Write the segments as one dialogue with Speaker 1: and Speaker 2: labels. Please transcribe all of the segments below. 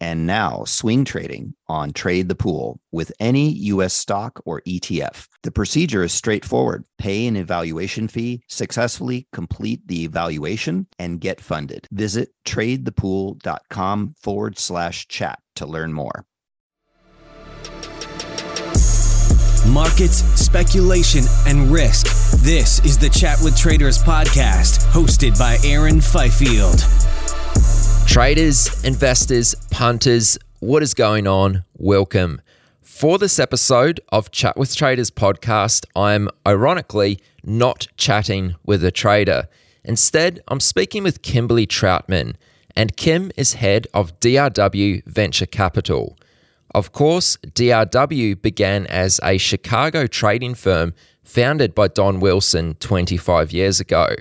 Speaker 1: and now swing trading on Trade the Pool with any US stock or ETF. The procedure is straightforward. Pay an evaluation fee, successfully complete the evaluation, and get funded. Visit tradethepool.com forward slash chat to learn more.
Speaker 2: Markets, speculation, and risk. This is the Chat with Traders podcast, hosted by Aaron Fifield.
Speaker 3: Traders, investors, punters, what is going on? Welcome. For this episode of Chat with Traders podcast, I'm ironically not chatting with a trader. Instead, I'm speaking with Kimberly Troutman, and Kim is head of DRW Venture Capital. Of course, DRW began as a Chicago trading firm founded by Don Wilson 25 years ago.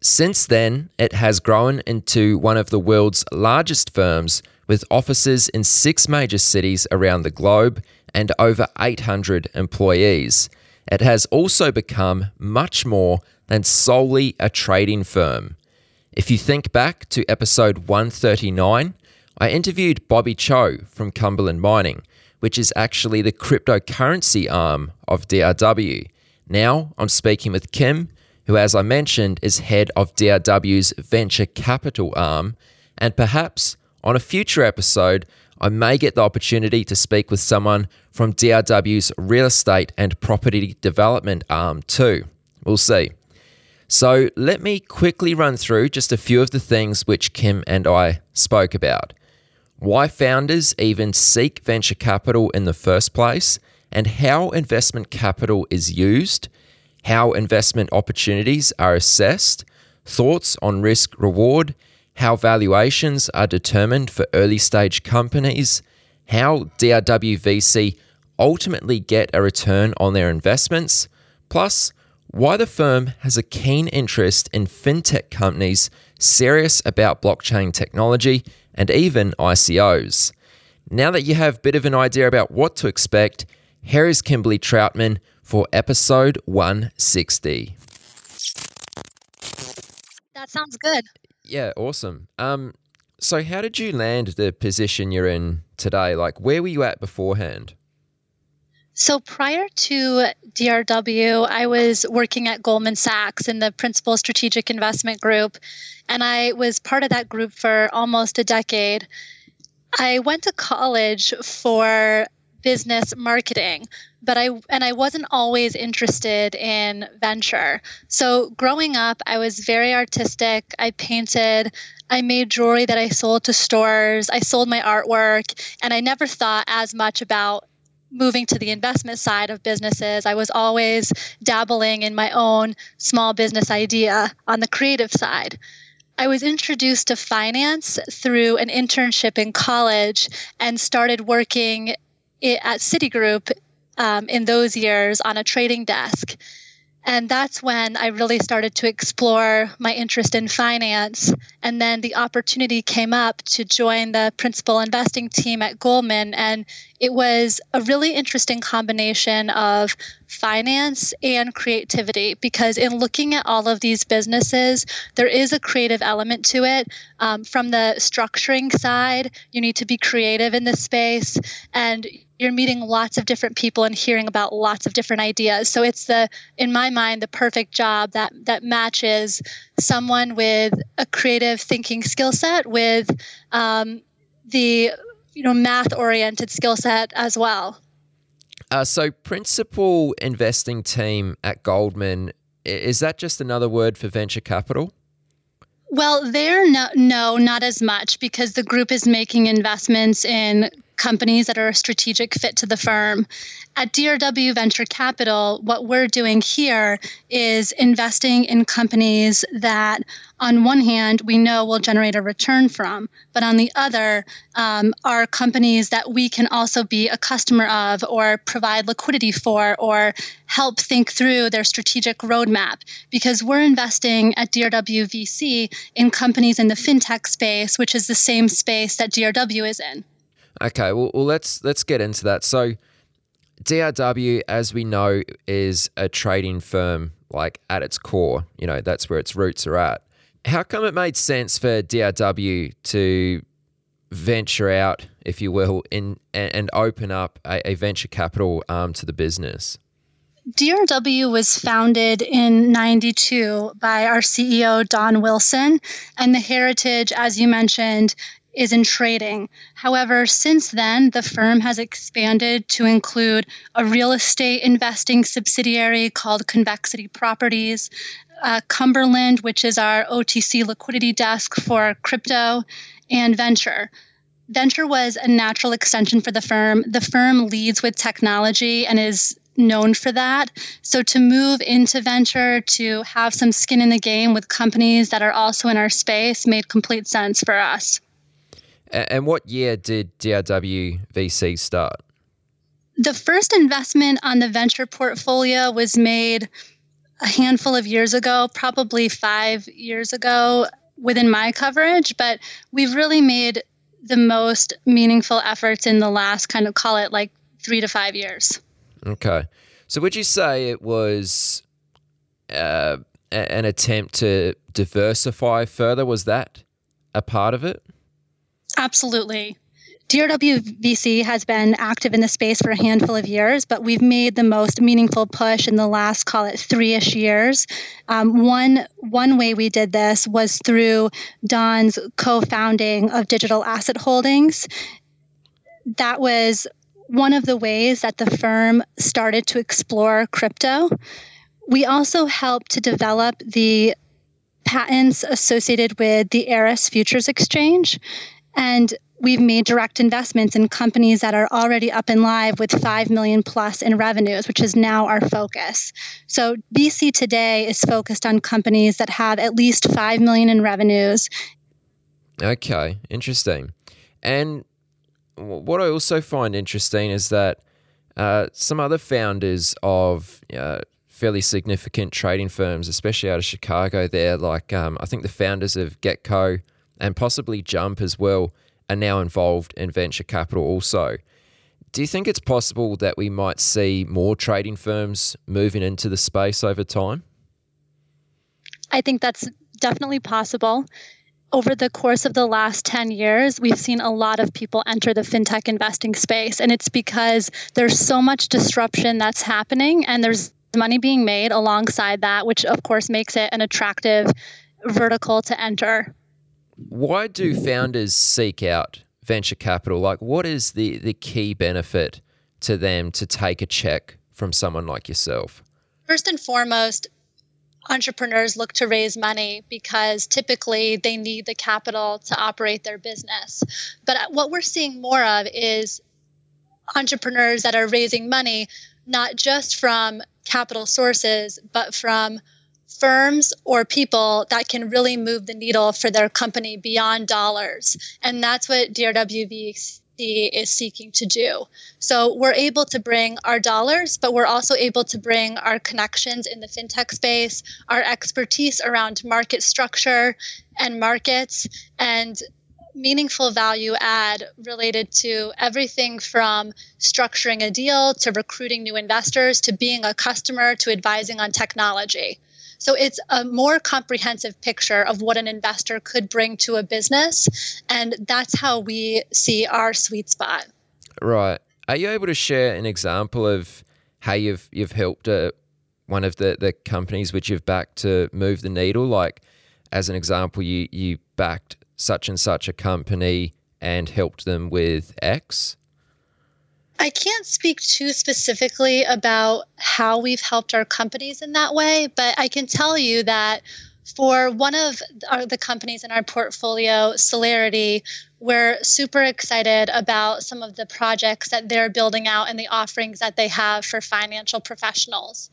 Speaker 3: Since then, it has grown into one of the world's largest firms with offices in six major cities around the globe and over 800 employees. It has also become much more than solely a trading firm. If you think back to episode 139, I interviewed Bobby Cho from Cumberland Mining, which is actually the cryptocurrency arm of DRW. Now I'm speaking with Kim who, as I mentioned, is head of DRW's venture capital arm. And perhaps on a future episode, I may get the opportunity to speak with someone from DRW's real estate and property development arm too. We'll see. So, let me quickly run through just a few of the things which Kim and I spoke about. Why founders even seek venture capital in the first place, and how investment capital is used how investment opportunities are assessed, thoughts on risk reward, how valuations are determined for early stage companies, how DRW VC ultimately get a return on their investments, plus why the firm has a keen interest in fintech companies serious about blockchain technology and even ICOs. Now that you have a bit of an idea about what to expect, here is Kimberly Troutman for episode 160.
Speaker 4: That sounds good.
Speaker 3: Yeah, awesome. Um, so how did you land the position you're in today? Like, where were you at beforehand?
Speaker 4: So prior to DRW, I was working at Goldman Sachs in the Principal Strategic Investment Group, and I was part of that group for almost a decade. I went to college for business marketing but i and i wasn't always interested in venture. So growing up i was very artistic. I painted. I made jewelry that i sold to stores. I sold my artwork and i never thought as much about moving to the investment side of businesses. I was always dabbling in my own small business idea on the creative side. I was introduced to finance through an internship in college and started working at Citigroup um, in those years on a trading desk. And that's when I really started to explore my interest in finance. And then the opportunity came up to join the principal investing team at Goldman. And it was a really interesting combination of finance and creativity because, in looking at all of these businesses, there is a creative element to it. Um, from the structuring side, you need to be creative in this space. And you're meeting lots of different people and hearing about lots of different ideas. So it's the, in my mind, the perfect job that that matches someone with a creative thinking skill set with um, the you know math oriented skill set as well.
Speaker 3: Uh, so, principal investing team at Goldman is that just another word for venture capital?
Speaker 4: Well, there no, no, not as much because the group is making investments in companies that are a strategic fit to the firm. At DRW Venture Capital, what we're doing here is investing in companies that, on one hand, we know will generate a return from, but on the other, um, are companies that we can also be a customer of or provide liquidity for or help think through their strategic roadmap. Because we're investing at DRW VC in companies in the fintech space, which is the same space that DRW is in.
Speaker 3: Okay, well, well let's let's get into that. So, DRW, as we know, is a trading firm. Like at its core, you know, that's where its roots are at. How come it made sense for DRW to venture out, if you will, in and, open up a, a venture capital arm to the business?
Speaker 4: DRW was founded in 92 by our CEO, Don Wilson, and the heritage, as you mentioned, is in trading. However, since then, the firm has expanded to include a real estate investing subsidiary called Convexity Properties, uh, Cumberland, which is our OTC liquidity desk for crypto, and venture. Venture was a natural extension for the firm. The firm leads with technology and is known for that. So to move into venture, to have some skin in the game with companies that are also in our space made complete sense for us.
Speaker 3: And what year did DRW VC start?
Speaker 4: The first investment on the venture portfolio was made a handful of years ago, probably five years ago within my coverage, but we've really made the most meaningful efforts in the last kind of call it like three to five years.
Speaker 3: Okay. So would you say it was uh, an attempt to diversify further? Was that a part of it?
Speaker 4: Absolutely. DRWVC has been active in the space for a handful of years, but we've made the most meaningful push in the last, call it three-ish years. Um, one one way we did this was through Don's co-founding of Digital Asset Holdings. That was one of the ways that the firm started to explore crypto. We also helped to develop the patents associated with the Eris Futures Exchange. And we've made direct investments in companies that are already up and live with 5 million plus in revenues, which is now our focus. So VC today is focused on companies that have at least 5 million in revenues.
Speaker 3: Okay, interesting. And what I also find interesting is that uh, some other founders of uh, fairly significant trading firms, especially out of Chicago, there, like um, I think the founders of GetCo and possibly Jump as well are now involved in venture capital also. Do you think it's possible that we might see more trading firms moving into the space over time?
Speaker 4: I think that's definitely possible. Over the course of the last 10 years, we've seen a lot of people enter the fintech investing space. And it's because there's so much disruption that's happening and there's money being made alongside that, which of course makes it an attractive vertical to enter
Speaker 3: why do founders seek out venture capital? Like, what is the, the key benefit to them to take a check from someone like yourself?
Speaker 4: First and foremost, entrepreneurs look to raise money because typically they need the capital to operate their business. But what we're seeing more of is entrepreneurs that are raising money not just from capital sources, but from firms or people that can really move the needle for their company beyond dollars. And that's what DRWVC is seeking to do. So we're able to bring our dollars, but we're also able to bring our connections in the fintech space, our expertise around market structure and markets, and meaningful value add related to everything from structuring a deal to recruiting new investors to being a customer to advising on technology. So it's a more comprehensive picture of what an investor could bring to a business. And that's how we see our sweet spot.
Speaker 3: Right. Are you able to share an example of how you've you've helped uh, one of the, the companies which you've backed to move the needle? Like, as an example, you you backed such and such a company and helped them with X.
Speaker 4: I can't speak too specifically about how we've helped our companies in that way, but I can tell you that for one of our, the companies in our portfolio, Celerity, we're super excited about some of the projects that they're building out and the offerings that they have for financial professionals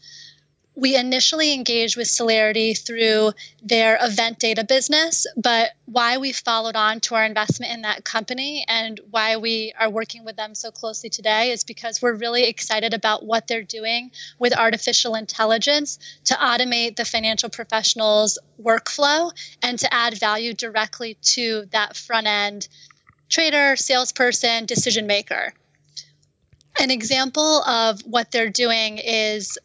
Speaker 4: we initially engaged with Celerity through their event data business, but why we followed on to our investment in that company and why we are working with them so closely today is because we're really excited about what they're doing with artificial intelligence to automate the financial professionals' workflow and to add value directly to that front end trader, salesperson, decision maker. An example of what they're doing is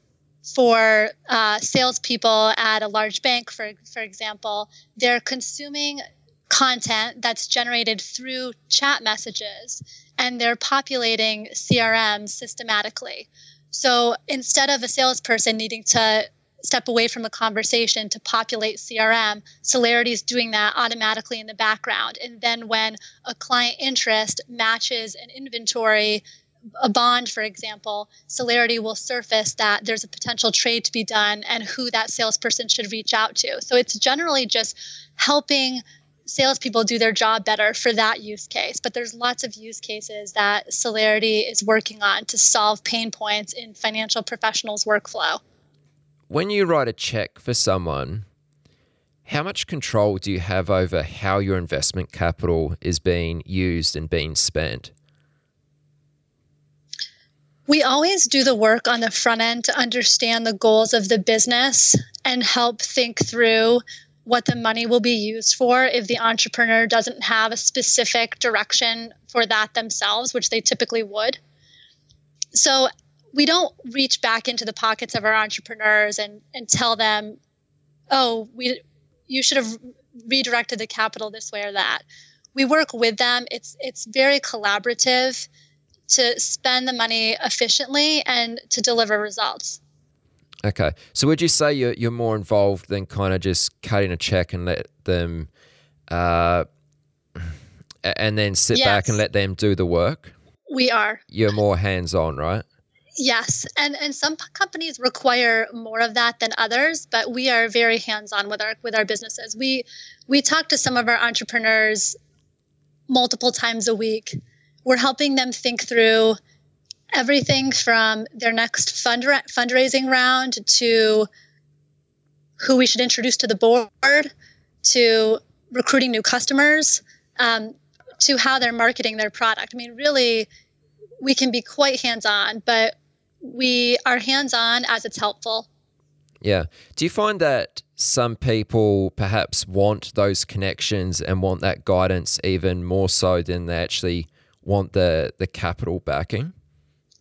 Speaker 4: for uh, salespeople at a large bank, for, for example, they're consuming content that's generated through chat messages and they're populating CRM systematically. So instead of a salesperson needing to step away from a conversation to populate CRM, Celerity is doing that automatically in the background. And then when a client interest matches an inventory a bond, for example, Celerity will surface that there's a potential trade to be done and who that salesperson should reach out to. So it's generally just helping salespeople do their job better for that use case. But there's lots of use cases that Celerity is working on to solve pain points in financial professionals' workflow.
Speaker 3: When you write a check for someone, how much control do you have over how your investment capital is being used and being spent?
Speaker 4: We always do the work on the front end to understand the goals of the business and help think through what the money will be used for if the entrepreneur doesn't have a specific direction for that themselves, which they typically would. So we don't reach back into the pockets of our entrepreneurs and, and tell them, oh, we you should have redirected the capital this way or that. We work with them. It's it's very collaborative to spend the money efficiently and to deliver results.
Speaker 3: Okay. So would you say you're, you're more involved than kind of just cutting a check and let them, uh, and then sit yes. back and let them do the work?
Speaker 4: We are.
Speaker 3: You're more hands on, right?
Speaker 4: Yes, and and some companies require more of that than others, but we are very hands-on with our with our businesses. We we talk to some of our entrepreneurs multiple times a week we're helping them think through everything from their next fundra- fundraising round to who we should introduce to the board to recruiting new customers um, to how they're marketing their product. I mean, really, we can be quite hands on, but we are hands on as it's helpful.
Speaker 3: Yeah. Do you find that some people perhaps want those connections and want that guidance even more so than they actually want the the capital backing?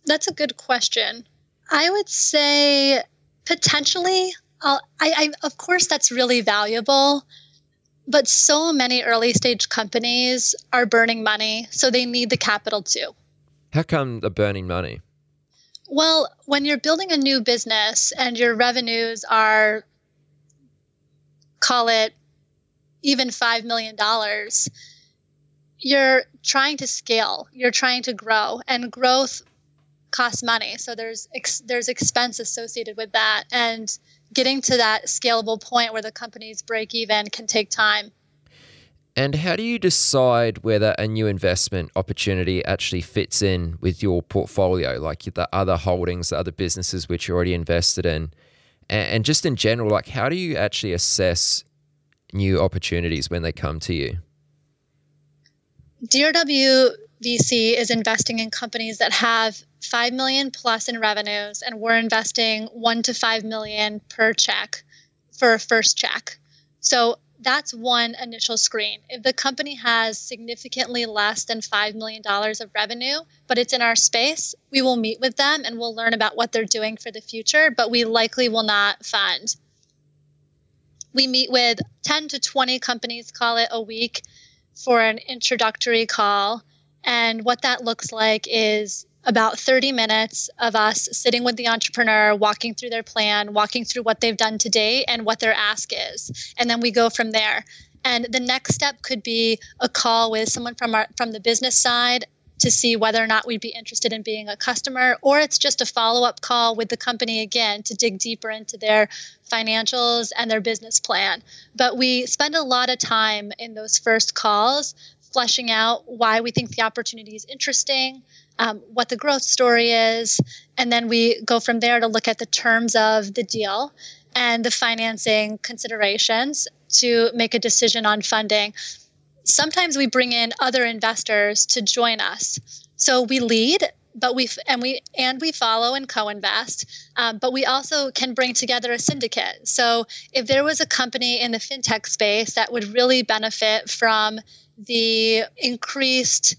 Speaker 4: That's a good question. I would say potentially. I, I of course that's really valuable, but so many early stage companies are burning money, so they need the capital too.
Speaker 3: How come they're burning money?
Speaker 4: Well, when you're building a new business and your revenues are, call it, even $5 million, you're trying to scale, you're trying to grow, and growth costs money. So there's ex- there's expense associated with that, and getting to that scalable point where the companies break even can take time.
Speaker 3: And how do you decide whether a new investment opportunity actually fits in with your portfolio, like the other holdings, the other businesses which you're already invested in? And just in general, like how do you actually assess new opportunities when they come to you?
Speaker 4: DRW VC is investing in companies that have 5 million plus in revenues, and we're investing 1 to 5 million per check for a first check. So that's one initial screen. If the company has significantly less than $5 million of revenue, but it's in our space, we will meet with them and we'll learn about what they're doing for the future, but we likely will not fund. We meet with 10 to 20 companies, call it a week, for an introductory call. And what that looks like is about 30 minutes of us sitting with the entrepreneur, walking through their plan, walking through what they've done today and what their ask is. And then we go from there. And the next step could be a call with someone from our from the business side to see whether or not we'd be interested in being a customer, or it's just a follow up call with the company again to dig deeper into their financials and their business plan. But we spend a lot of time in those first calls fleshing out why we think the opportunity is interesting, um, what the growth story is, and then we go from there to look at the terms of the deal and the financing considerations to make a decision on funding. Sometimes we bring in other investors to join us. So we lead, but we and we and we follow and co-invest. Um, but we also can bring together a syndicate. So if there was a company in the fintech space that would really benefit from the increased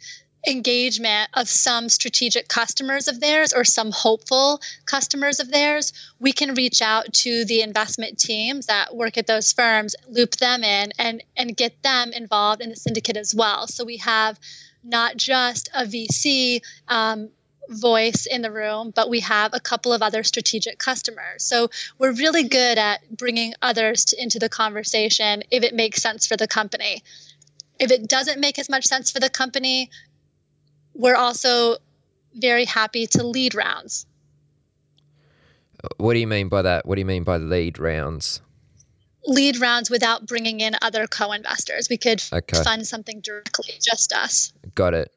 Speaker 4: engagement of some strategic customers of theirs or some hopeful customers of theirs, we can reach out to the investment teams that work at those firms, loop them in, and, and get them involved in the syndicate as well. So we have not just a VC um, voice in the room, but we have a couple of other strategic customers. So we're really good at bringing others to, into the conversation if it makes sense for the company. If it doesn't make as much sense for the company, we're also very happy to lead rounds.
Speaker 3: What do you mean by that? What do you mean by lead rounds?
Speaker 4: Lead rounds without bringing in other co investors. We could okay. fund something directly, just us.
Speaker 3: Got it.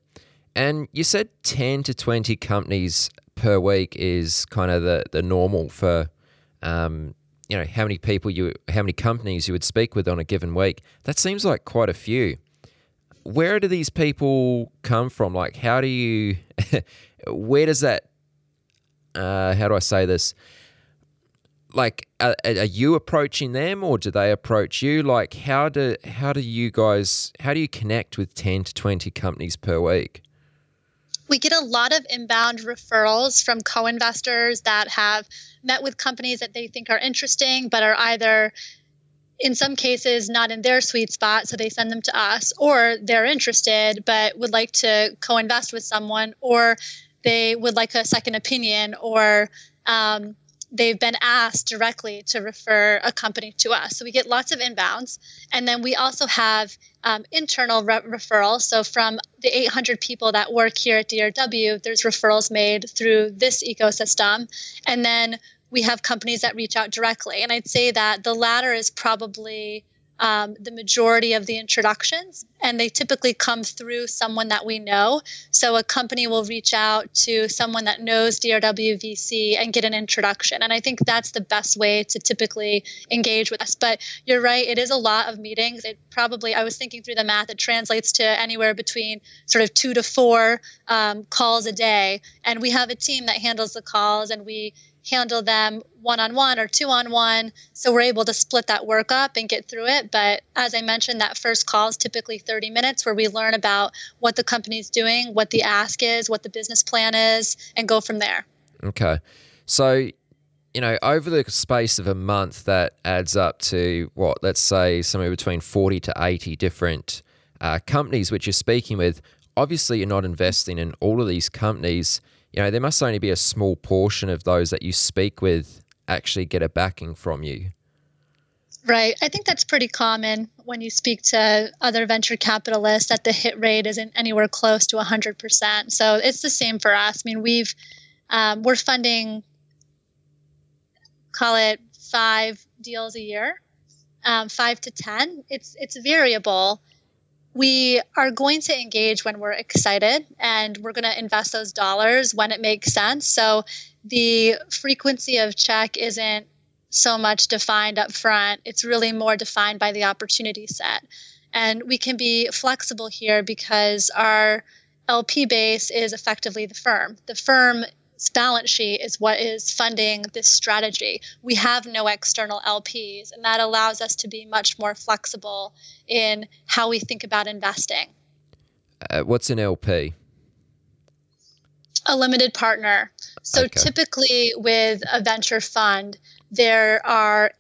Speaker 3: And you said 10 to 20 companies per week is kind of the, the normal for, um, you know, how many people you, how many companies you would speak with on a given week. That seems like quite a few where do these people come from? Like, how do you, where does that, uh, how do I say this? Like, are, are, you approaching them or do they approach you? Like, how do, how do you guys, how do you connect with 10 to 20 companies per week?
Speaker 4: We get a lot of inbound referrals from co investors that have met with companies that they think are interesting, but are either in some cases not in their sweet spot so they send them to us or they're interested but would like to co-invest with someone or they would like a second opinion or um, they've been asked directly to refer a company to us. So we get lots of inbounds. And then we also have um, internal re- referrals. So from the 800 people that work here at drw there's referrals made through this ecosystem. And then we have companies that reach out directly. And I'd say that the latter is probably um, the majority of the introductions, and they typically come through someone that we know. So a company will reach out to someone that knows DRWVC and get an introduction. And I think that's the best way to typically engage with us. But you're right, it is a lot of meetings. It probably, I was thinking through the math, it translates to anywhere between sort of two to four um, calls a day. And we have a team that handles the calls, and we handle them one on one or two on one. So we're able to split that work up and get through it. But as I mentioned, that first call is typically 30 minutes where we learn about what the company's doing, what the ask is, what the business plan is, and go from there.
Speaker 3: Okay. So, you know, over the space of a month, that adds up to what, let's say somewhere between 40 to 80 different uh, companies which you're speaking with. Obviously, you're not investing in all of these companies you know, there must only be a small portion of those that you speak with actually get a backing from you.
Speaker 4: Right. I think that's pretty common when you speak to other venture capitalists that the hit rate isn't anywhere close to 100%. So it's the same for us. I mean, we've, um, we're funding, call it five deals a year, um, five to 10. It's, it's variable we are going to engage when we're excited and we're going to invest those dollars when it makes sense. So the frequency of check isn't so much defined up front, it's really more defined by the opportunity set. And we can be flexible here because our LP base is effectively the firm. The firm balance sheet is what is funding this strategy. We have no external LPs, and that allows us to be much more flexible in how we think about investing.
Speaker 3: Uh, what's an LP?
Speaker 4: A limited partner. So okay. typically, with a venture fund, there are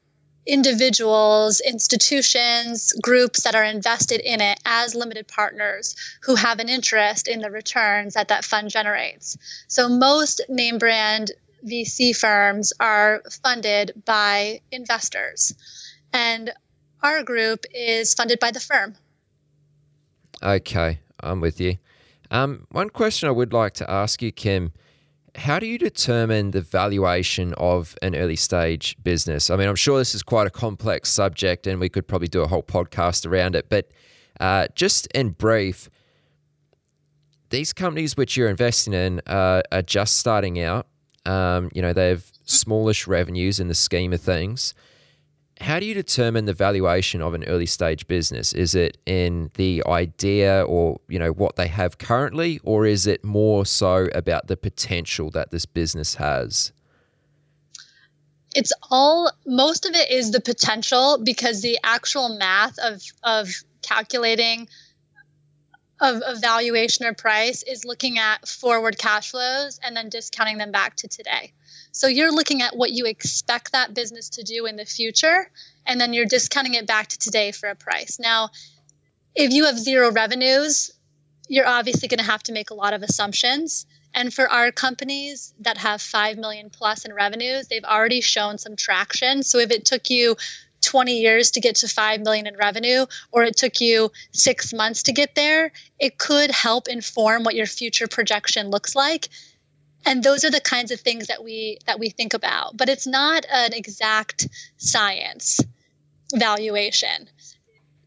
Speaker 4: individuals, institutions, groups that are invested in it as limited partners who have an interest in the returns that that fund generates. So most name brand VC firms are funded by investors. And our group is funded by the firm.
Speaker 3: Okay, I'm with you. Um, one question I would like to ask you, Kim how do you determine the valuation of an early stage business? I mean, I'm sure this is quite a complex subject and we could probably do a whole podcast around it, but uh, just in brief, these companies which you're investing in uh, are just starting out. Um, you know, they have smallish revenues in the scheme of things how do you determine the valuation of an early stage business? Is it in the idea or you know what they have currently, or is it more so about the potential that this business has?
Speaker 4: It's all most of it is the potential because the actual math of of calculating of, valuation or price is looking at forward cash flows and then discounting them back to today. So you're looking at what you expect that business to do in the future, and then you're discounting it back to today for a price. Now, if you have zero revenues, you're obviously going to have to make a lot of assumptions. And for our companies that have 5 million plus in revenues, they've already shown some traction. So if it took you 20 years to get to 5 million in revenue or it took you 6 months to get there, it could help inform what your future projection looks like and those are the kinds of things that we that we think about but it's not an exact science valuation.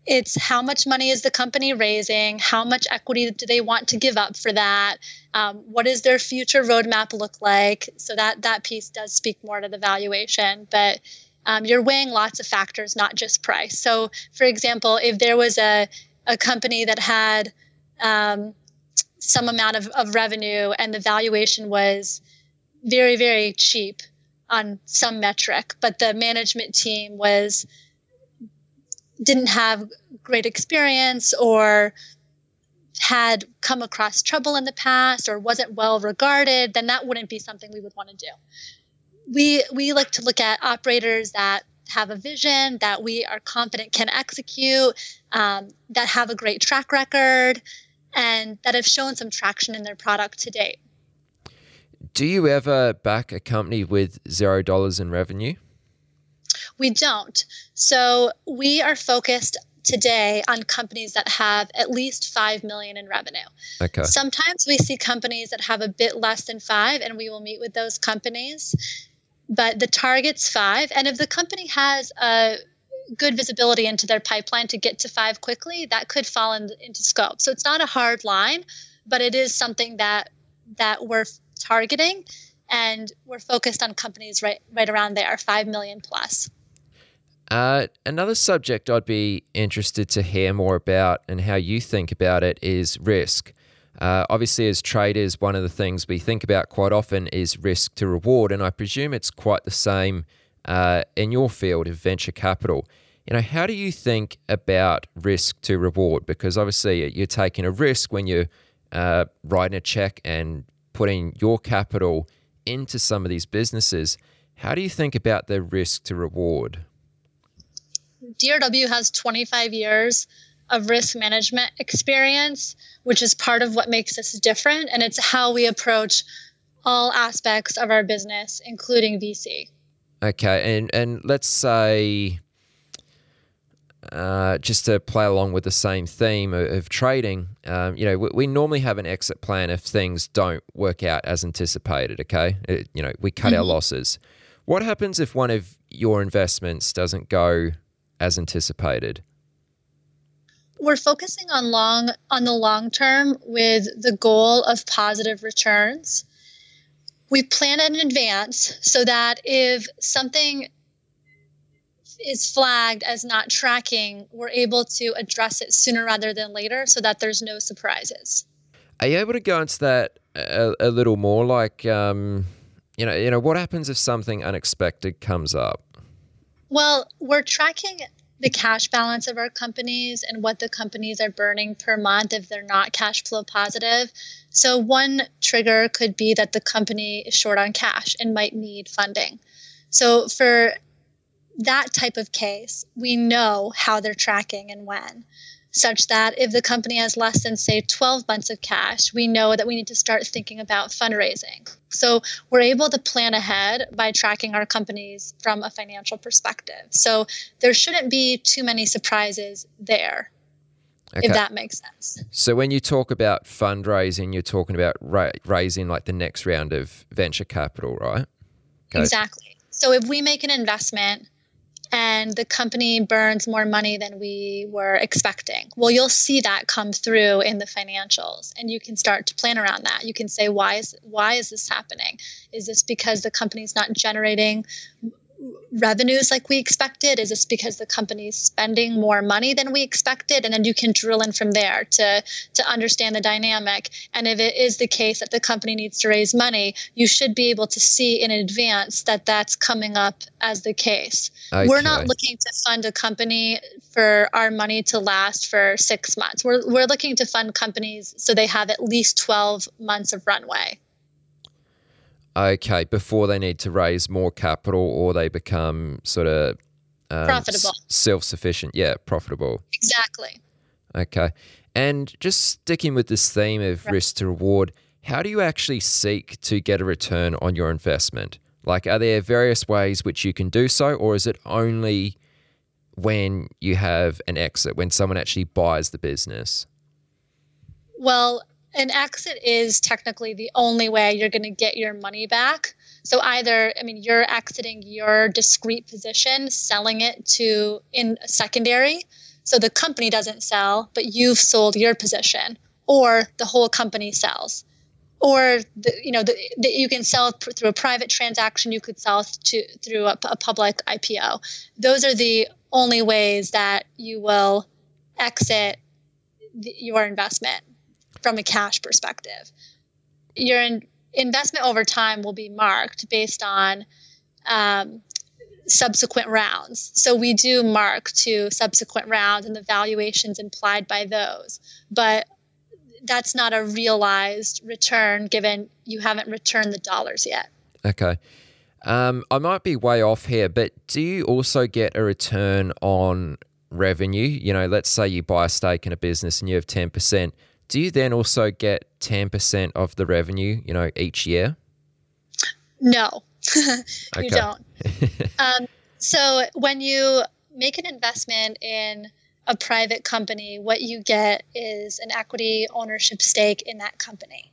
Speaker 4: It's how much money is the company raising how much equity do they want to give up for that um, what does their future roadmap look like? So that that piece does speak more to the valuation but um, you're weighing lots of factors not just price. So for example if there was a, a company that had um, some amount of, of revenue and the valuation was very very cheap on some metric but the management team was didn't have great experience or had come across trouble in the past or wasn't well regarded then that wouldn't be something we would want to do. We we like to look at operators that have a vision that we are confident can execute um, that have a great track record and that have shown some traction in their product to date.
Speaker 3: Do you ever back a company with zero dollars in revenue?
Speaker 4: We don't. So we are focused today on companies that have at least 5 million in revenue.
Speaker 3: Okay.
Speaker 4: Sometimes we see companies that have a bit less than 5 and we will meet with those companies. But the target's 5 and if the company has a good visibility into their pipeline to get to five quickly, that could fall in, into scope. So it's not a hard line, but it is something that that we're targeting, and we're focused on companies right right around there, five million plus.
Speaker 3: Uh, another subject I'd be interested to hear more about and how you think about it is risk. Uh, obviously, as traders, one of the things we think about quite often is risk to reward, and I presume it's quite the same uh, in your field of venture capital. You know, how do you think about risk to reward? Because obviously, you're taking a risk when you're uh, writing a check and putting your capital into some of these businesses. How do you think about the risk to reward?
Speaker 4: DRW has 25 years of risk management experience, which is part of what makes us different. And it's how we approach all aspects of our business, including VC.
Speaker 3: Okay, and and let's say. Uh, just to play along with the same theme of, of trading, um, you know, we, we, normally have an exit plan if things don't work out as anticipated. Okay, it, you know, we cut mm-hmm. our losses. What happens if one of your investments doesn't go as anticipated?
Speaker 4: We're focusing on long on the long term with the goal of positive returns we plan in advance so that if something is flagged as not tracking, we're able to address it sooner rather than later so that there's no surprises.
Speaker 3: Are you able to go into that a, a little more? Like, um, you know, you know, what happens if something unexpected comes up?
Speaker 4: Well, we're tracking the cash balance of our companies and what the companies are burning per month if they're not cash flow positive. So, one trigger could be that the company is short on cash and might need funding. So, for that type of case, we know how they're tracking and when such that if the company has less than, say, 12 months of cash, we know that we need to start thinking about fundraising. So we're able to plan ahead by tracking our companies from a financial perspective. So there shouldn't be too many surprises there. Okay. If that makes sense.
Speaker 3: So when you talk about fundraising, you're talking about ra- raising like the next round of venture capital, right?
Speaker 4: Okay. Exactly. So if we make an investment and the company burns more money than we were expecting. Well, you'll see that come through in the financials and you can start to plan around that. You can say why is why is this happening? Is this because the company's not generating revenues like we expected? Is this because the company's spending more money than we expected? And then you can drill in from there to to understand the dynamic. And if it is the case that the company needs to raise money, you should be able to see in advance that that's coming up as the case. Okay. We're not looking to fund a company for our money to last for six months. We're we're looking to fund companies so they have at least twelve months of runway.
Speaker 3: Okay, before they need to raise more capital or they become sort of
Speaker 4: um, profitable,
Speaker 3: self sufficient. Yeah, profitable.
Speaker 4: Exactly.
Speaker 3: Okay. And just sticking with this theme of right. risk to reward, how do you actually seek to get a return on your investment? Like, are there various ways which you can do so, or is it only when you have an exit, when someone actually buys the business?
Speaker 4: Well, an exit is technically the only way you're going to get your money back. So either, I mean, you're exiting your discrete position, selling it to in secondary. So the company doesn't sell, but you've sold your position, or the whole company sells, or the, you know you can sell through a private transaction. You could sell to through a, a public IPO. Those are the only ways that you will exit your investment from a cash perspective. Your in, investment over time will be marked based on um, subsequent rounds. So we do mark to subsequent rounds and the valuations implied by those. But that's not a realized return given you haven't returned the dollars yet.
Speaker 3: Okay. Um, I might be way off here, but do you also get a return on revenue? You know, let's say you buy a stake in a business and you have 10% do you then also get 10% of the revenue, you know, each year?
Speaker 4: No, you don't. um, so when you make an investment in a private company, what you get is an equity ownership stake in that company.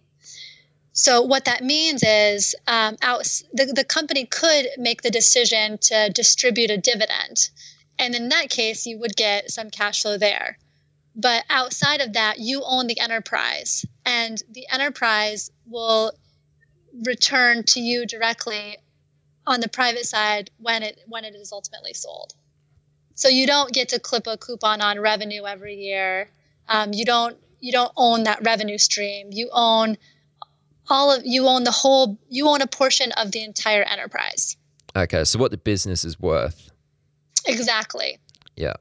Speaker 4: So what that means is um, out, the, the company could make the decision to distribute a dividend. And in that case, you would get some cash flow there. But outside of that, you own the enterprise, and the enterprise will return to you directly on the private side when it when it is ultimately sold. So you don't get to clip a coupon on revenue every year. Um, you don't you don't own that revenue stream. You own all of you own the whole you own a portion of the entire enterprise.
Speaker 3: Okay, so what the business is worth.
Speaker 4: Exactly.
Speaker 3: Yeah.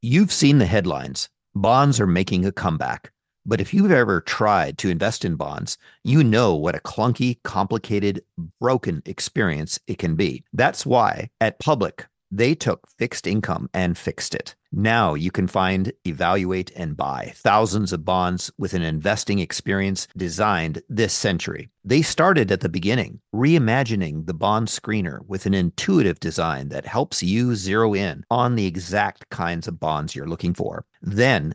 Speaker 1: You've seen the headlines bonds are making a comeback. But if you've ever tried to invest in bonds, you know what a clunky, complicated, broken experience it can be. That's why at Public, they took fixed income and fixed it. Now you can find, evaluate, and buy thousands of bonds with an investing experience designed this century. They started at the beginning, reimagining the bond screener with an intuitive design that helps you zero in on the exact kinds of bonds you're looking for. Then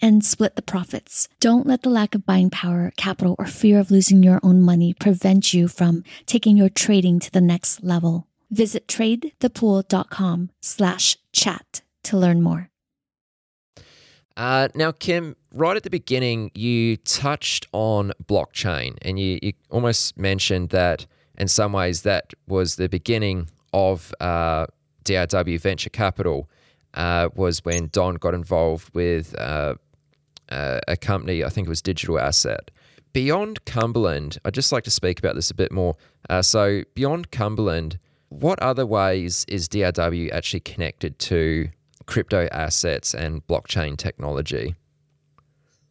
Speaker 5: and split the profits. Don't let the lack of buying power, capital, or fear of losing your own money prevent you from taking your trading to the next level. Visit tradethepool.com slash chat to learn more.
Speaker 3: Uh, now, Kim, right at the beginning, you touched on blockchain and you, you almost mentioned that in some ways that was the beginning of uh, DRW Venture Capital. Uh, was when Don got involved with uh, uh, a company, I think it was Digital Asset. Beyond Cumberland, I'd just like to speak about this a bit more. Uh, so, beyond Cumberland, what other ways is DRW actually connected to crypto assets and blockchain technology?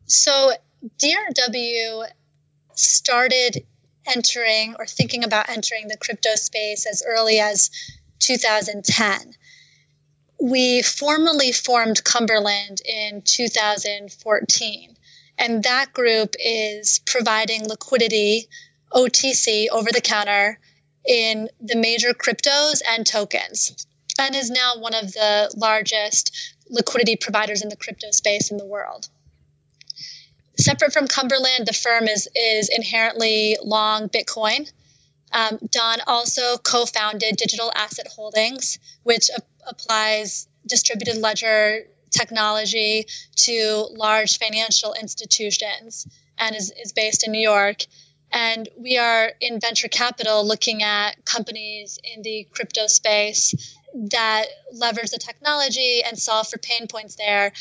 Speaker 4: So, DRW started entering or thinking about entering the crypto space as early as 2010 we formally formed Cumberland in 2014. And that group is providing liquidity, OTC, over the counter, in the major cryptos and tokens, and is now one of the largest liquidity providers in the crypto space in the world. Separate from Cumberland, the firm is, is inherently long Bitcoin. Um, Don also co founded Digital Asset Holdings, which applies distributed ledger technology to large financial institutions and is, is based in New York. And we are in venture capital looking at companies in the crypto space that leverage the technology and solve for pain points there.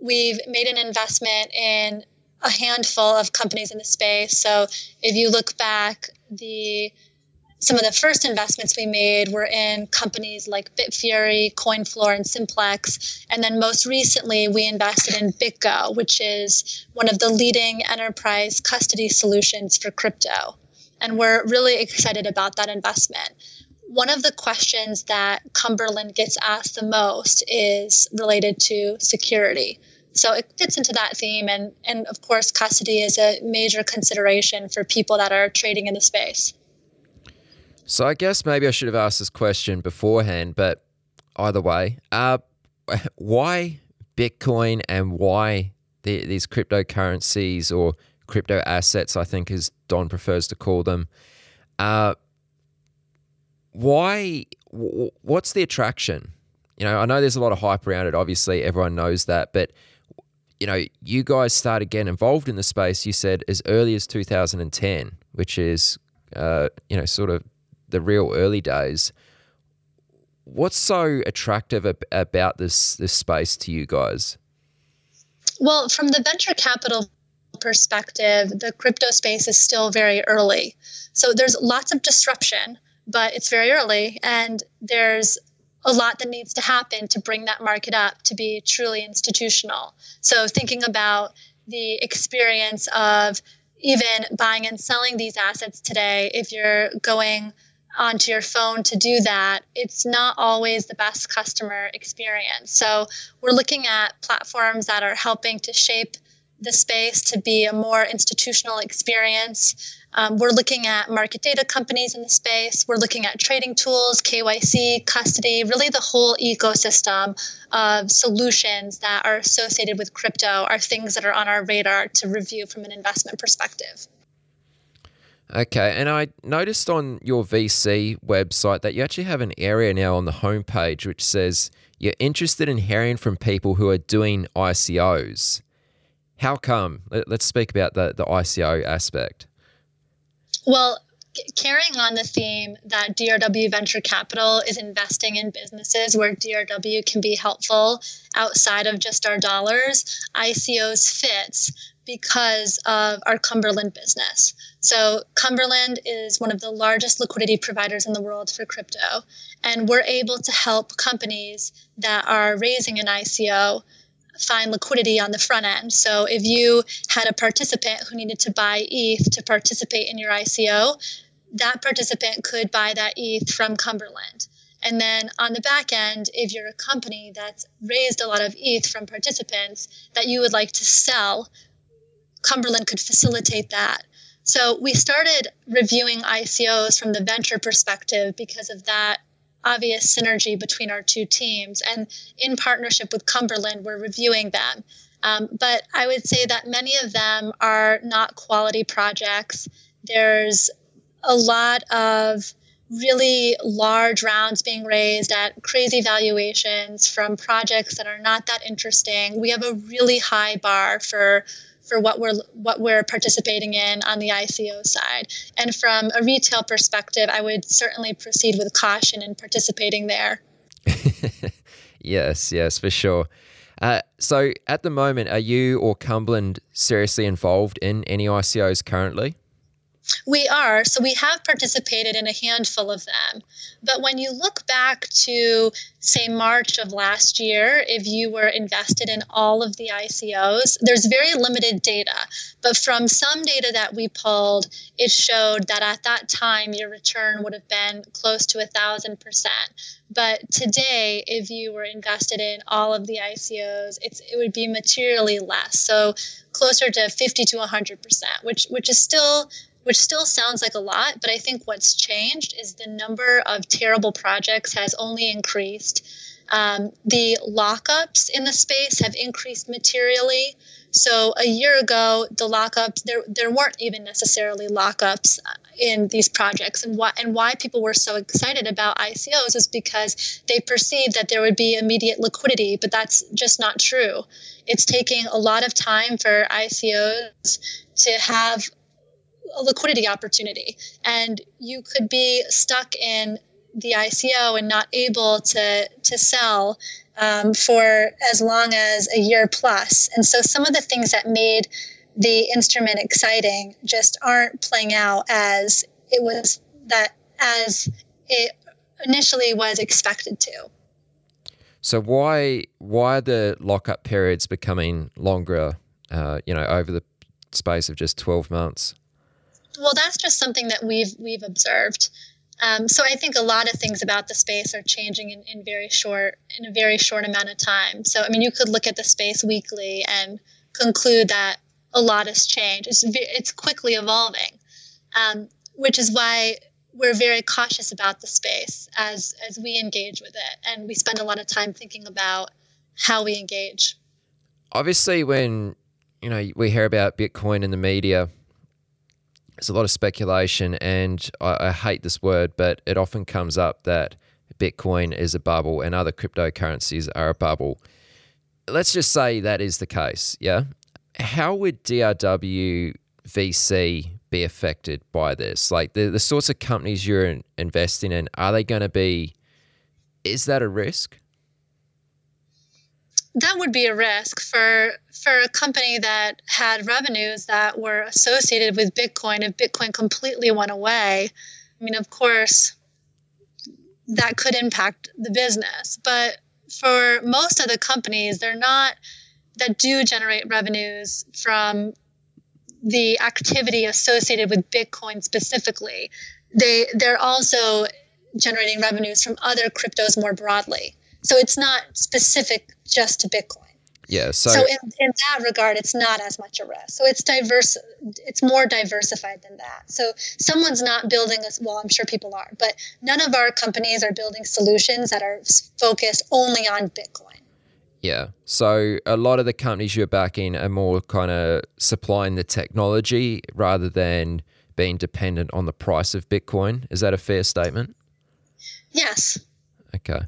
Speaker 4: We've made an investment in a handful of companies in the space. So if you look back, the some of the first investments we made were in companies like Bitfury, CoinFloor, and Simplex. And then most recently, we invested in BitGo, which is one of the leading enterprise custody solutions for crypto. And we're really excited about that investment. One of the questions that Cumberland gets asked the most is related to security. So it fits into that theme. And, and of course, custody is a major consideration for people that are trading in the space.
Speaker 3: So I guess maybe I should have asked this question beforehand, but either way, uh, why Bitcoin and why the, these cryptocurrencies or crypto assets, I think, as Don prefers to call them, uh, why? W- what's the attraction? You know, I know there's a lot of hype around it. Obviously, everyone knows that, but you know, you guys started getting involved in the space. You said as early as 2010, which is, uh, you know, sort of the real early days. What's so attractive ab- about this this space to you guys?
Speaker 4: Well, from the venture capital perspective, the crypto space is still very early. So there's lots of disruption, but it's very early and there's a lot that needs to happen to bring that market up to be truly institutional. So thinking about the experience of even buying and selling these assets today, if you're going onto your phone to do that, it's not always the best customer experience. So we're looking at platforms that are helping to shape the space to be a more institutional experience. Um, we're looking at market data companies in the space. We're looking at trading tools, KYC, custody, really the whole ecosystem of solutions that are associated with crypto are things that are on our radar to review from an investment perspective.
Speaker 3: Okay, and I noticed on your VC website that you actually have an area now on the homepage which says you're interested in hearing from people who are doing ICOs. How come? Let's speak about the, the ICO aspect.
Speaker 4: Well, carrying on the theme that DRW Venture Capital is investing in businesses where DRW can be helpful outside of just our dollars, ICOs fits because of our Cumberland business. So, Cumberland is one of the largest liquidity providers in the world for crypto, and we're able to help companies that are raising an ICO find liquidity on the front end. So if you had a participant who needed to buy ETH to participate in your ICO, that participant could buy that ETH from Cumberland. And then on the back end, if you're a company that's raised a lot of ETH from participants that you would like to sell, Cumberland could facilitate that. So we started reviewing ICOs from the venture perspective because of that obvious synergy between our two teams. And in partnership with Cumberland, we're reviewing them. Um, but I would say that many of them are not quality projects. There's a lot of really large rounds being raised at crazy valuations from projects that are not that interesting. We have a really high bar for for what we're what we're participating in on the ICO side. And from a retail perspective, I would certainly proceed with caution in participating there.
Speaker 3: yes, yes, for sure. Uh, so, at the moment, are you or Cumberland seriously involved in any ICOs currently?
Speaker 4: We are. So we have participated in a handful of them. But when you look back to, say, March of last year, if you were invested in all of the ICOs, there's very limited data. But from some data that we pulled, it showed that at that time your return would have been close to a thousand percent. But today, if you were invested in all of the ICOs, it would be materially less. So closer to 50 to 100 percent, which which is still which still sounds like a lot, but I think what's changed is the number of terrible projects has only increased. Um, the lockups in the space have increased materially. So a year ago, the lockups there there weren't even necessarily lockups uh, in these projects, and why and why people were so excited about ICOs is because they perceived that there would be immediate liquidity, but that's just not true. It's taking a lot of time for ICOs to have a liquidity opportunity and you could be stuck in the ICO and not able to to sell um, for as long as a year plus. And so some of the things that made the instrument exciting just aren't playing out as it was that as it initially was expected to.
Speaker 3: So why why are the lockup periods becoming longer? Uh, you know, over the space of just twelve months
Speaker 4: well, that's just something that we've we've observed. Um, so I think a lot of things about the space are changing in, in very short in a very short amount of time. So I mean, you could look at the space weekly and conclude that a lot has changed. It's it's quickly evolving, um, which is why we're very cautious about the space as as we engage with it, and we spend a lot of time thinking about how we engage.
Speaker 3: Obviously, when you know we hear about Bitcoin in the media, there's a lot of speculation, and I, I hate this word, but it often comes up that Bitcoin is a bubble and other cryptocurrencies are a bubble. Let's just say that is the case, yeah? How would DRW VC be affected by this? Like the, the sorts of companies you're in, investing in, are they going to be, is that a risk?
Speaker 4: That would be a risk for for a company that had revenues that were associated with Bitcoin. If Bitcoin completely went away, I mean, of course, that could impact the business. But for most of the companies, they're not that do generate revenues from the activity associated with Bitcoin specifically. They they're also generating revenues from other cryptos more broadly. So it's not specific just to Bitcoin.
Speaker 3: Yeah. So,
Speaker 4: so in, in that regard, it's not as much a risk. So it's diverse. It's more diversified than that. So someone's not building us. Well, I'm sure people are, but none of our companies are building solutions that are focused only on Bitcoin.
Speaker 3: Yeah. So a lot of the companies you're backing are more kind of supplying the technology rather than being dependent on the price of Bitcoin. Is that a fair statement?
Speaker 4: Yes.
Speaker 3: Okay.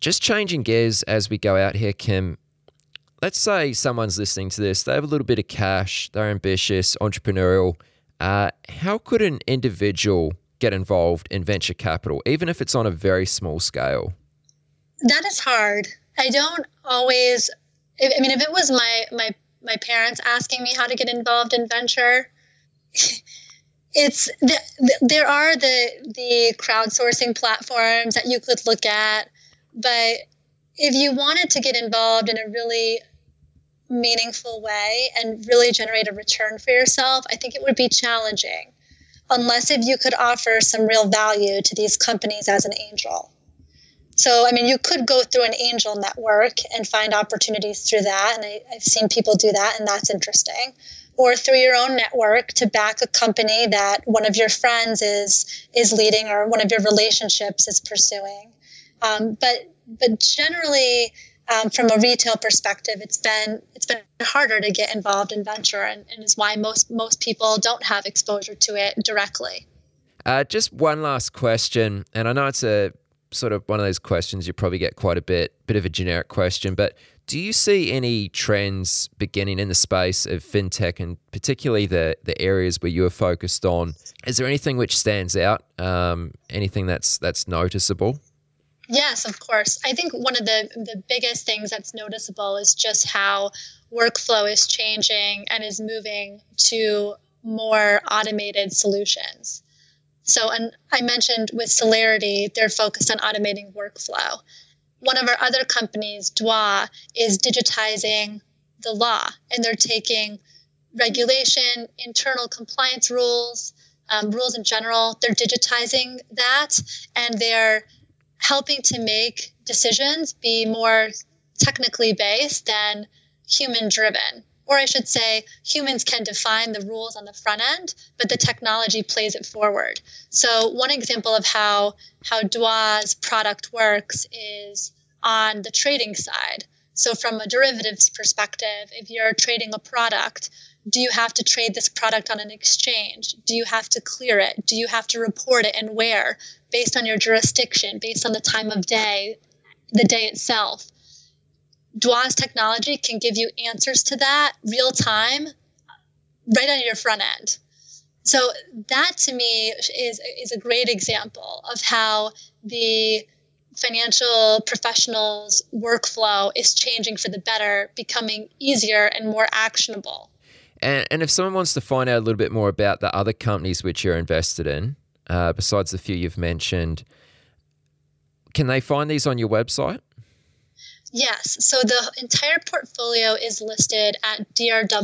Speaker 3: Just changing gears as we go out here, Kim. Let's say someone's listening to this, they have a little bit of cash, they're ambitious, entrepreneurial. Uh, how could an individual get involved in venture capital, even if it's on a very small scale?
Speaker 4: That is hard. I don't always. I mean, if it was my my my parents asking me how to get involved in venture, it's the, the, there are the the crowdsourcing platforms that you could look at but if you wanted to get involved in a really meaningful way and really generate a return for yourself, I think it would be challenging unless if you could offer some real value to these companies as an angel. So, I mean, you could go through an angel network and find opportunities through that. And I, have seen people do that, and that's interesting. Or through your own network to back a company that one of your friends is is leading or one of your relationships is pursuing. Um, but but generally, um, from a retail perspective, it's been it's been harder to get involved in venture, and, and is why most most people don't have exposure to it directly.
Speaker 3: Uh, just one last question, and I know it's a sort of one of those questions you probably get quite a bit, bit of a generic question, but do you see any trends beginning in the space of fintech and particularly the the areas where you are focused on? Is there anything which stands out? Um, anything that's that's noticeable?
Speaker 4: Yes, of course. I think one of the, the biggest things that's noticeable is just how workflow is changing and is moving to more automated solutions. So, and I mentioned with Celerity, they're focused on automating workflow. One of our other companies, Droit, is digitizing the law, and they're taking regulation, internal compliance rules, um, rules in general, they're digitizing that, and they're helping to make decisions be more technically based than human driven. Or I should say, humans can define the rules on the front end, but the technology plays it forward. So one example of how how Droit's product works is on the trading side. So from a derivatives perspective, if you're trading a product, do you have to trade this product on an exchange? Do you have to clear it? Do you have to report it and where? Based on your jurisdiction, based on the time of day, the day itself. Droit's technology can give you answers to that real time right on your front end. So that to me is is a great example of how the financial professionals workflow is changing for the better, becoming easier and more actionable.
Speaker 3: And, and if someone wants to find out a little bit more about the other companies which you're invested in, uh, besides the few you've mentioned, can they find these on your website?
Speaker 4: Yes. So the entire portfolio is listed at drwvc.com.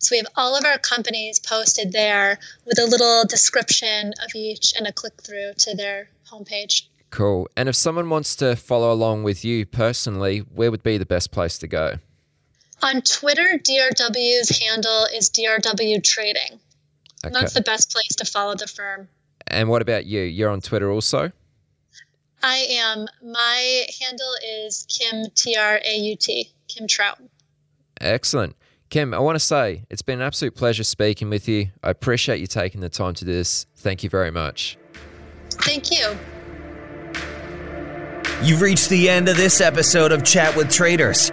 Speaker 4: So we have all of our companies posted there with a little description of each and a click through to their homepage.
Speaker 3: Cool. And if someone wants to follow along with you personally, where would be the best place to go?
Speaker 4: On Twitter, DRW's handle is DRW Trading. Okay. That's the best place to follow the firm.
Speaker 3: And what about you? You're on Twitter also?
Speaker 4: I am. My handle is Kim T R A U T, Kim Trout.
Speaker 3: Excellent. Kim, I want to say it's been an absolute pleasure speaking with you. I appreciate you taking the time to do this. Thank you very much.
Speaker 4: Thank you.
Speaker 2: You've reached the end of this episode of Chat with Traders.